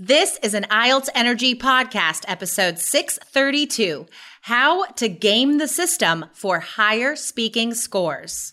This is an IELTS Energy Podcast, episode 632 How to Game the System for Higher Speaking Scores.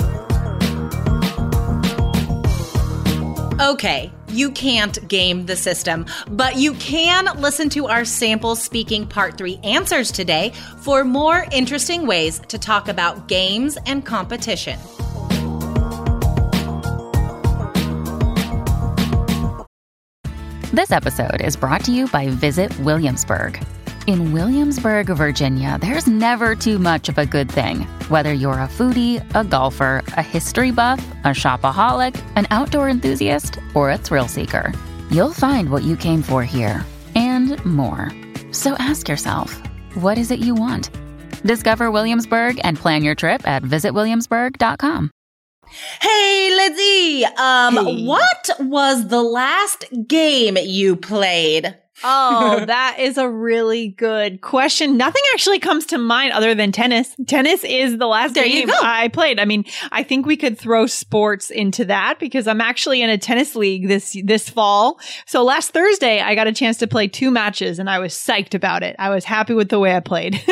Okay, you can't game the system, but you can listen to our sample speaking part three answers today for more interesting ways to talk about games and competition. This episode is brought to you by Visit Williamsburg. In Williamsburg, Virginia, there's never too much of a good thing. Whether you're a foodie, a golfer, a history buff, a shopaholic, an outdoor enthusiast, or a thrill seeker, you'll find what you came for here and more. So ask yourself, what is it you want? Discover Williamsburg and plan your trip at visitwilliamsburg.com. Hey, Lizzie, um, Hey. what was the last game you played? Oh, that is a really good question. Nothing actually comes to mind other than tennis. Tennis is the last There game. I played. I mean, I think we could throw sports into that because I'm actually in a tennis league this this fall. So last Thursday, I got a chance to play two matches and I was psyched about it. I was happy with the way I played.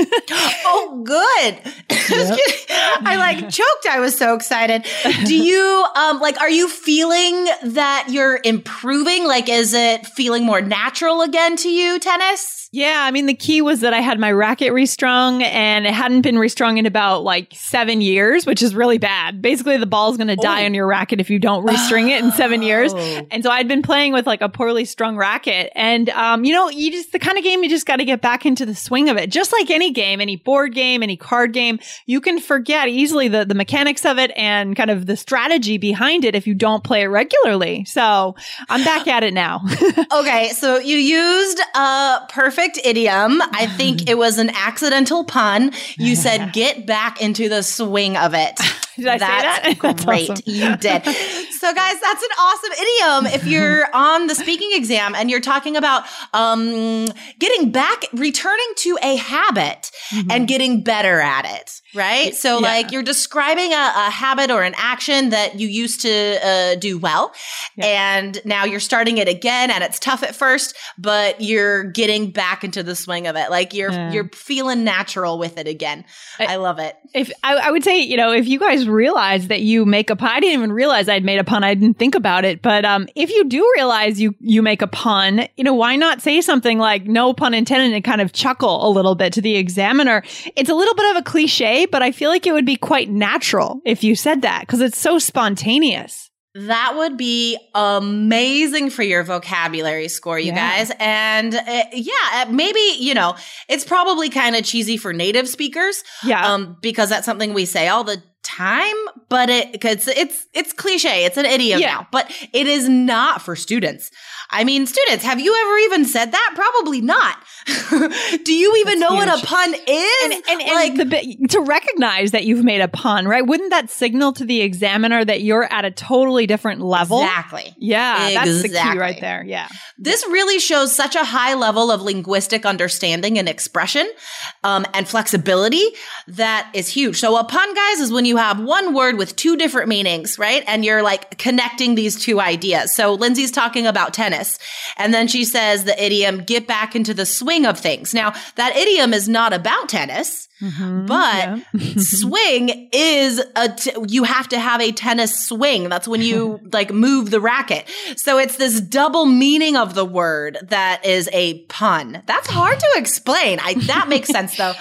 Oh, good. I like choked. I was so excited. Do you, um, like, are you feeling that you're improving? Like, is it feeling more natural again to you, tennis? Yeah, I mean, the key was that I had my racket restrung and it hadn't been restrung in about like seven years, which is really bad. Basically, the ball's going to die Oh. on your racket if you don't restring it in seven years. Oh. And so I'd been playing with like a poorly strung racket. And, um, you know, you just, the kind of game you just got to get back into the swing of it. Just like any game, any board game, any card game, you can forget easily the, the mechanics of it and kind of the strategy behind it if you don't play it regularly. So I'm back at it now. Okay, so you, you used a perfect idiom. I think it was an accidental pun. You said get back into the swing of it. Did I say that's that? That's great. awesome. You did. So guys, that's an awesome idiom if you're on the speaking exam and you're talking about um getting back returning to a habit and getting better at it, right? So Mm-hmm. Yeah. like you're describing a, a habit or an action that you used to uh, do well and now you're starting it again and it's tough at first, but you're getting back into the swing of it. Like you're Yeah. you're feeling natural with it again. I, love it. if I, I would say, you know, if you guys realize that you make a pun, I didn't even realize I'd made a pun. I didn't think about it. But um, if you do realize you you make a pun, you know, why not say something like "no pun intended" and kind of chuckle a little bit to the examiner? It's a little bit of a cliche, but I feel like it would be quite natural if you said that because it's so spontaneous. That would be amazing for your vocabulary score, you Yeah. guys. And uh, yeah, uh, maybe, you know, it's probably kind of cheesy for native speakers Yeah. um, because that's something we say all the time, but it, cause it's, it's cliche. It's an idiom Yeah. now, but it is not for students. I mean, students, have you ever even said that? Probably not. Do you even That's know what a pun is? and, and, and like, the to recognize that you've made a pun, right? Wouldn't that signal to the examiner that you're at a totally different level? exactly. Yeah, that's the key right there. Yeah. This really shows such a high level of linguistic understanding and expression um, and flexibility that is huge. So, a pun, guys, is when you have one word with two different meanings, right? And you're like connecting these two ideas. So, Lindsay's talking about tennis, and then she says the idiom, get back into the swing of things. Now, that idiom is not about tennis. Mm-hmm. But swing is a t- you have to have a tennis swing. That's when you like move the racket. So it's this double meaning of the word that is a pun. That's hard to explain. I that makes sense though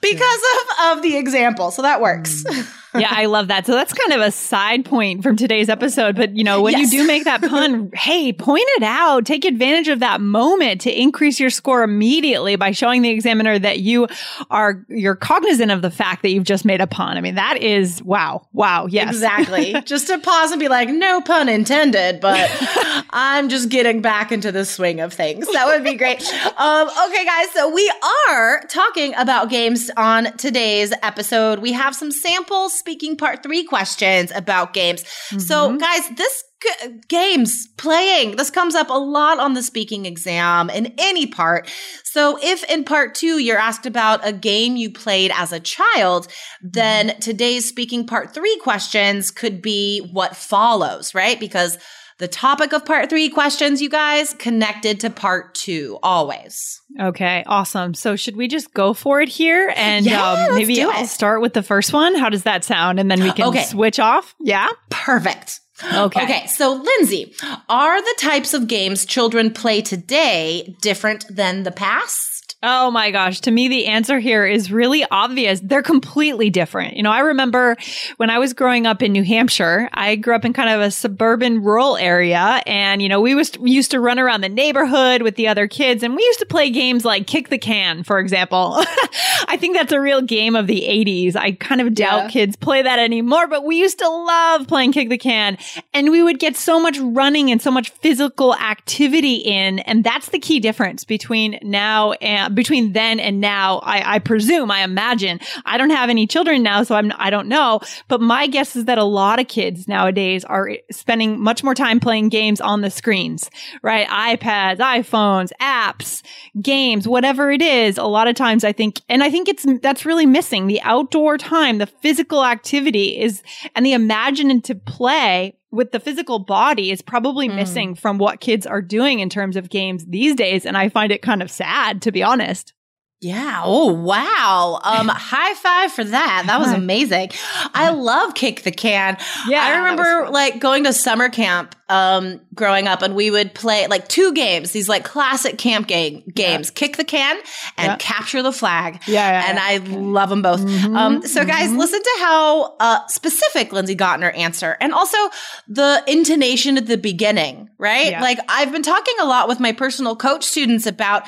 because of of the example. So that works. Mm. Yeah, I love that. So that's kind of a side point from today's episode. But you know, when yes. you do make that pun, hey, point it out. Take advantage of that moment to increase your score immediately by showing the examiner that you are you're cognizant of the fact that you've just made a pun. I mean, that is wow, wow, yes, exactly. just to pause and be like, no pun intended, but I'm just getting back into the swing of things. That would be great. um, okay, guys, so we are talking about games on today's episode. We have some samples speaking part three questions about games. Mm-hmm. So, guys, this g- games playing this comes up a lot on the speaking exam in any part. So, if in part two you're asked about a game you played as a child, then mm-hmm. today's speaking part three questions could be what follows, right? Because the topic of part three questions, you guys, connected to part two always. Okay, awesome. So should we just go for it here? And yeah, um, maybe I'll start with the first one. How does that sound? And then we can okay. switch off. Yeah. Perfect. Okay. Okay. So, Lindsay, are the types of games children play today different than the past? Oh my gosh. To me, the answer here is really obvious. They're completely different. You know, I remember when I was growing up in New Hampshire, I grew up in kind of a suburban rural area. And, you know, we, was, we used to run around the neighborhood with the other kids and we used to play games like kick the can, for example. I think that's a real game of the 80s. I kind of doubt yeah. kids play that anymore, but we used to love playing kick the can and we would get so much running and so much physical activity in. And that's the key difference between now and between then and now, I, I presume, I imagine. I don't have any children now, so I'm, I don't know. But my guess is that a lot of kids nowadays are spending much more time playing games on the screens, right? iPads, iPhones, apps, games, whatever it is. A lot of times I think, and I think it's, that's really missing the outdoor time, the physical activity is, and the imaginative play with the physical body is probably mm. missing from what kids are doing in terms of games these days. And I find it kind of sad, to be honest. Yeah. Oh, wow. Um, high five for that. That was amazing. I love kick the can. Yeah. I remember like going to summer camp, um, growing up and we would play like two games, these like classic camp game games, yeah. kick the can and yeah. capture the flag. Yeah. yeah and I love them both. Mm-hmm, um, so guys, mm-hmm. listen to how, uh, specific Lindsay got in her answer and also the intonation at the beginning, right? Like I've been talking a lot with my personal coach students about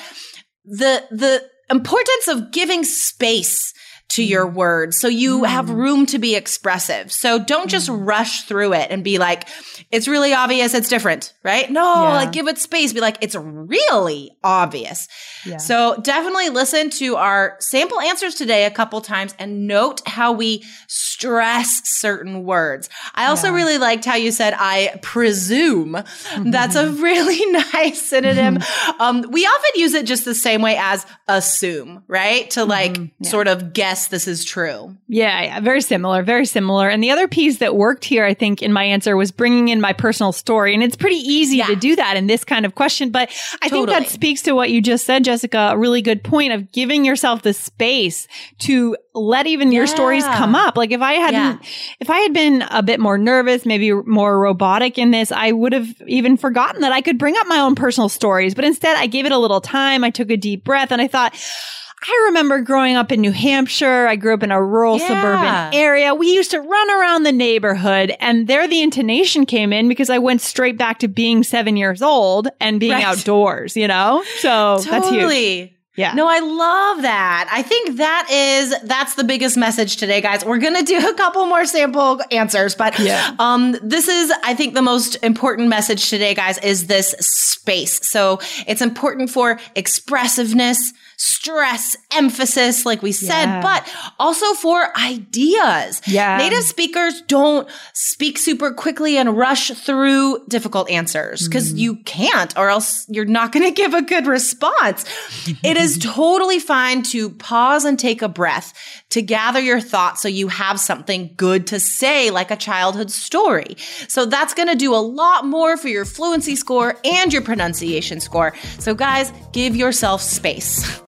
the, the, importance of giving space to your mm. words so you mm. have room to be expressive. So don't just mm. rush through it and be like, it's really obvious, it's different, right? No, yeah. like give it space, be like, it's really obvious. Yeah. So definitely listen to our sample answers today a couple times and note how we stress certain words. I also yeah. really liked how you said, I presume. That's a really nice synonym. um, we often use it just the same way as assume, right? To like mm-hmm. sort of guess yes, this is true. Yeah, yeah, very similar, very similar. And the other piece that worked here, I think, in my answer was bringing in my personal story. And it's pretty easy yeah. to do that in this kind of question. But I totally. think that speaks to what you just said, Jessica, a really good point of giving yourself the space to let even yeah. your stories come up. Like if I hadn't, yeah. if I had been a bit more nervous, maybe more robotic in this, I would have even forgotten that I could bring up my own personal stories. But instead, I gave it a little time. I took a deep breath and I thought, I remember growing up in New Hampshire. I grew up in a rural yeah. suburban area. We used to run around the neighborhood and there the intonation came in because I went straight back to being seven years old and being right. outdoors, you know? So totally. that's huge. Yeah. No, I love that. I think that is that's the biggest message today, guys. We're gonna do a couple more sample answers, but yeah. um, this is, I think, the most important message today, guys, is this space. So it's important for expressiveness, stress, emphasis, like we said, yeah. but also for ideas. Yeah. Native speakers don't speak super quickly and rush through difficult answers because mm. you can't, or else you're not going to give a good response. it is totally fine to pause and take a breath to gather your thoughts so you have something good to say, like a childhood story. So that's going to do a lot more for your fluency score and your pronunciation score. So guys, give yourself space.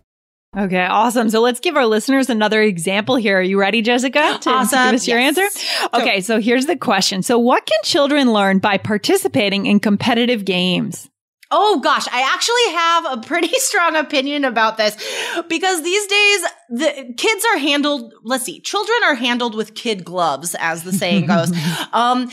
Okay, awesome. So let's give our listeners another example here. Are you ready, Jessica? To, awesome. give us your Yes. answer? Okay, so here's the question. So what can children learn by participating in competitive games? Oh gosh, I actually have a pretty strong opinion about this because these days the kids are handled, let's see, children are handled with kid gloves as the saying goes. um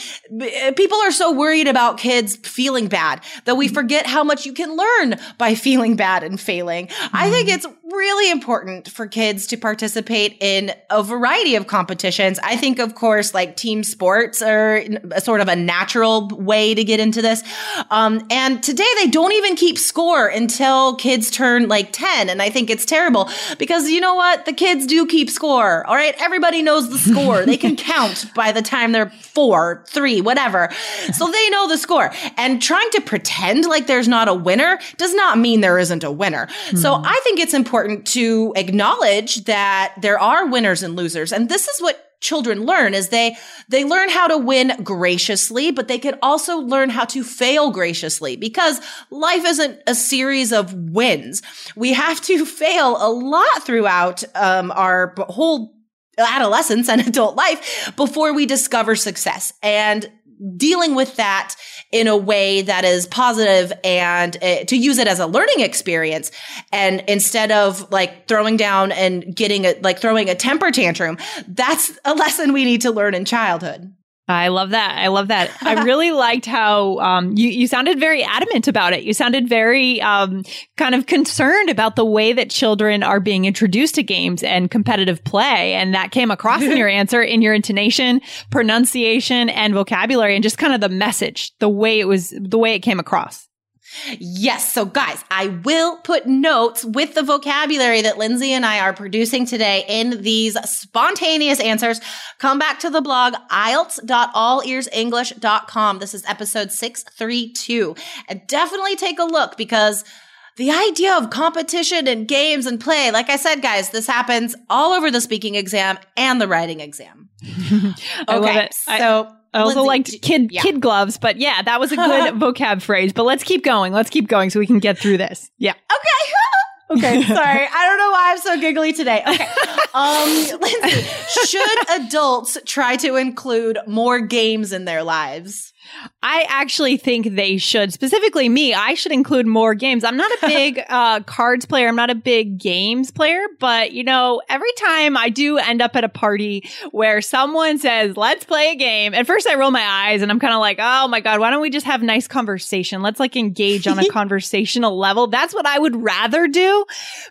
people are so worried about kids feeling bad that we forget how much you can learn by feeling bad and failing. I think it's really important for kids to participate in a variety of competitions. I think of course like team sports are a sort of a natural way to get into this. Um and today they don't even keep score until kids turn like 10 and I think it's terrible because you know what? The kids do keep score. All right? Everybody knows the score. they can count by the time they're 4, 3, whatever. So they know the score. And trying to pretend like there's not a winner does not mean there isn't a winner. So I think it's important to acknowledge that there are winners and losers. And this is what children learn is they they learn how to win graciously but they can also learn how to fail graciously because life isn't a series of wins we have to fail a lot throughout um, our whole adolescence and adult life before we discover success and dealing with that in a way that is positive and uh, to use it as a learning experience and instead of like throwing down and getting a like throwing a temper tantrum that's a lesson we need to learn in childhood I love that. I love that. I really liked how um, you you sounded very adamant about it. You sounded very um, kind of concerned about the way that children are being introduced to games and competitive play, and that came across in your answer, in your intonation, pronunciation, and vocabulary, and just kind of the message, the way it was, the way it came across. Yes. So guys, I will put notes with the vocabulary that Lindsay and I are producing today in these spontaneous answers. Come back to the blog, IELTS.allearsenglish.com. This is episode 632. And definitely take a look because the idea of competition and games and play, like I said, guys, this happens all over the speaking exam and the writing exam. I love it. I- So I also Lindsay, liked kid yeah. kid gloves, but yeah, that was a good vocab phrase. But let's keep going. Let's keep going so we can get through this. Yeah. Okay. okay. Sorry. I don't know why I'm so giggly today. Okay. Um, Lindsay, should adults try to include more games in their lives? I actually think they should, specifically me, I should include more games. I'm not a big uh, cards player. I'm not a big games player, but you know, every time I do end up at a party where someone says, let's play a game, at first I roll my eyes and I'm kind of like, oh my God, why don't we just have nice conversation? Let's like engage on a conversational level. That's what I would rather do.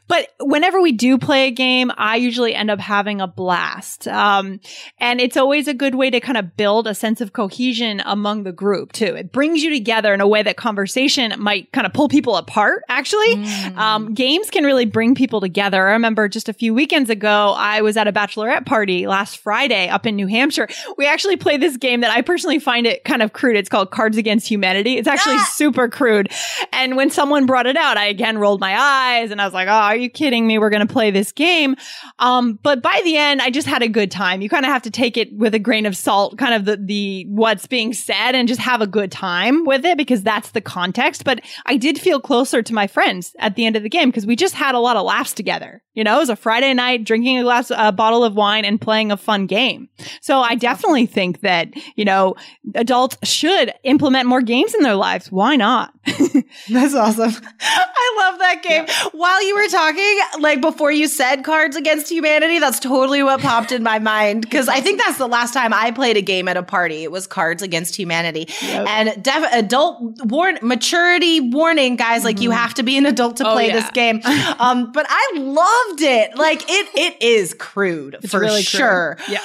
But whenever we do play a game, I usually end up having a blast. Um, and it's always a good way to kind of build a sense of cohesion among the group too. It brings you together in a way that conversation might kind of pull people apart. Actually, um, games can really bring people together. I remember just a few weekends ago, I was at a bachelorette party last Friday up in New Hampshire. We actually played this game that I personally find it kind of crude. It's called Cards Against Humanity. It's actually super crude. And when someone brought it out, I again rolled my eyes and I was like, "Oh, are you kidding me? We're going to play this game." Um, but by the end, I just had a good time. You kind of have to take it with a grain of salt, kind of the the what's being said, and just have a good time with it because that's the context. But I did feel closer to my friends at the end of the game because we just had a lot of laughs together. You know, it was a Friday night, drinking a glass, a bottle of wine, and playing a fun game. So I definitely think that you know adults should implement more games in their lives. Why not? That's awesome. I love that game. While you were talking, like before you said Cards Against Humanity, that's totally what popped in my mind because I think that's the last time I played a game at a party. It was Cards Against Humanity. And def- adult warn maturity warning, guys, like you have to be an adult to Oh, play yeah. this game. Um, but I loved it. Like it it is crude for really crude. sure. Yeah.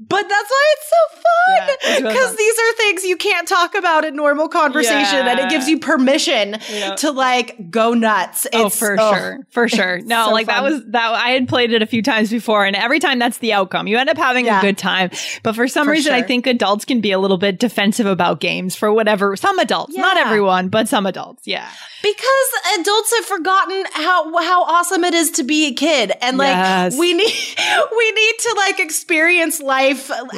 But that's why it's so fun Yeah, really because these are things you can't talk about in normal conversation, and it gives you permission Yeah. to like go nuts. Oh, for oh. sure. For sure. No, So like that was that I had played it a few times before and every time that's the outcome. You end up having Yeah. a good time. But for some For reason I think adults can be a little bit defensive about games for whatever some adults, not everyone, but some adults. Yeah. Because adults have forgotten how how awesome it is to be a kid, and like Yes. we need we need to like experience life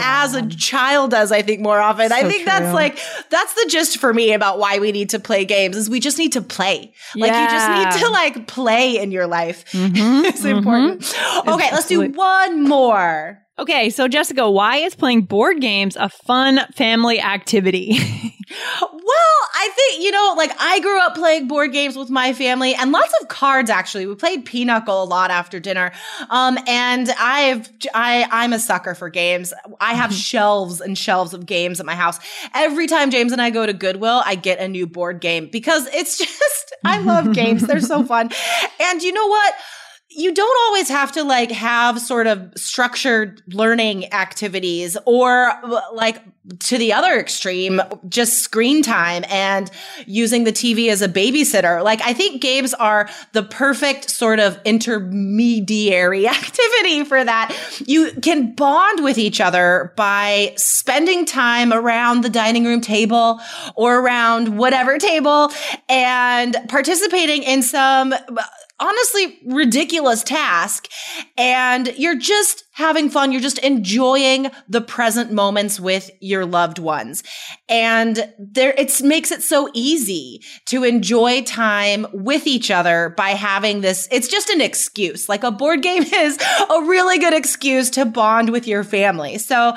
as a child does. I think more often. I So think that's like that's the gist for me about why we need to play games. Is we just need to play. Like you just need to like play in your life. Mhm, it's important. Okay, let's do one more. Okay, so Jessica, why is playing board games a fun family activity? Well, I think, you know, like I grew up playing board games with my family and lots of cards actually. We played Pinochle a lot after dinner. Um, and I've, I, I'm a sucker for games. I have shelves and shelves of games at my house. Every time James and I go to Goodwill, I get a new board game because it's just, I love games. They're so fun. And you know what? You don't always have to like have sort of structured learning activities or like to the other extreme, just screen time and using the TV as a babysitter. Like I think games are the perfect sort of intermediary activity for that. You can bond with each other by spending time around the dining room table or around whatever table and participating in some honestly ridiculous task and you're just having fun. You're just enjoying the present moments with your loved ones. And there it makes it so easy to enjoy time with each other by having this it's just an excuse. Like a board game is a really good excuse to bond with your family. So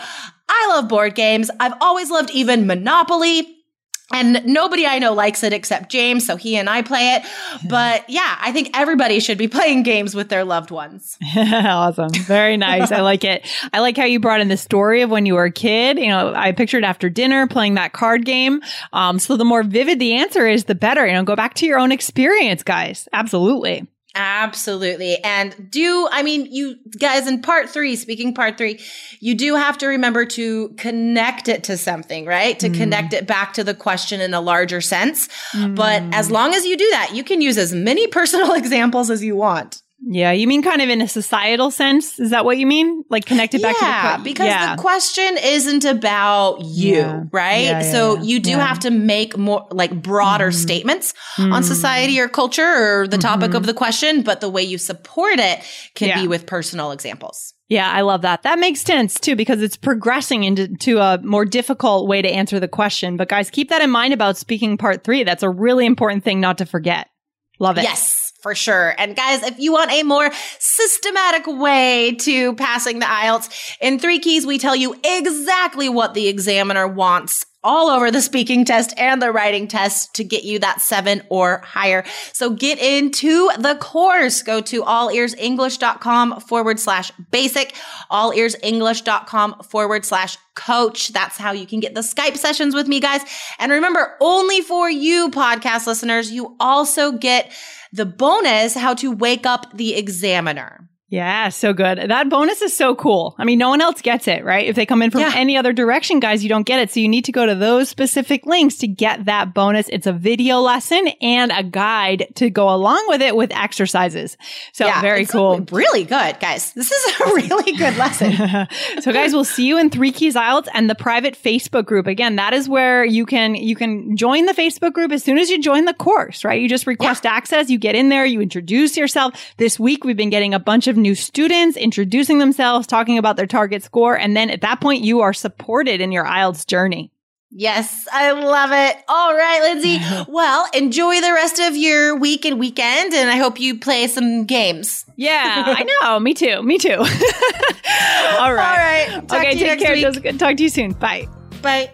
i love board games. I've always loved even monopoly and nobody I know likes it except James, so he and I play it. But yeah, I think everybody should be playing games with their loved ones. awesome. Very nice. I like it. I like how you brought in the story of when you were a kid. You know, I pictured after dinner playing that card game. Um, so the more vivid the answer is, the better. You know, go back to your own experience, guys. Absolutely. Absolutely. And do, I mean, you guys in part three, speaking part three, you do have to remember to connect it to something, right? To mm. connect it back to the question in a larger sense. But mm. as long as you do that, you can use as many personal examples as you want. Yeah. You mean kind of in a societal sense? Is that what you mean? Like connected back to the yeah, because yeah. the question isn't about you, Yeah. right? Yeah, yeah, so yeah. you do Yeah. Mm-hmm. have to make more like broader statements on society or culture or the topic of the question, but the way you support it can Yeah. be with personal examples. Yeah, I love that. That makes sense too, because it's progressing into to a more difficult way to answer the question. But guys, keep that in mind about speaking part three. That's a really important thing not to forget. Love it. Yes, for sure. And guys, if you want a more systematic way to passing the IELTS, in three keys, we tell you exactly what the examiner wants all over the speaking test and the writing test to get you that seven or higher. So get into the course. Go to allearsenglish.com forward slash basic, allearsenglish.com forward slash coach. That's how you can get the Skype sessions with me, guys. And remember, only for you podcast listeners, you also get the bonus how to wake up the examiner. Yeah, so good. That bonus is so cool. I mean, no one else gets it, right? If they come in from Yeah. any other direction, guys, you don't get it. So you need to go to those specific links to get that bonus. It's a video lesson and a guide to go along with it with exercises. So very it's cool. Really good, guys. This is a really good lesson. so guys, we'll see you in Three Keys IELTS and the private Facebook group. Again, that is where you can you can join the Facebook group as soon as you join the course, right? You just request access, you get in there, you introduce yourself. This week we've been getting a bunch of new students introducing themselves, talking about their target score, and then at that point you are supported in your IELTS journey. Yes, I love it. All right, Lindsay. Well, enjoy the rest of your week and weekend, and I hope you play some games. Yeah, I know. Me too. Me too. All right. All right. Talk okay, to you take next care. week. Jessica. Talk to you soon. Bye. Bye.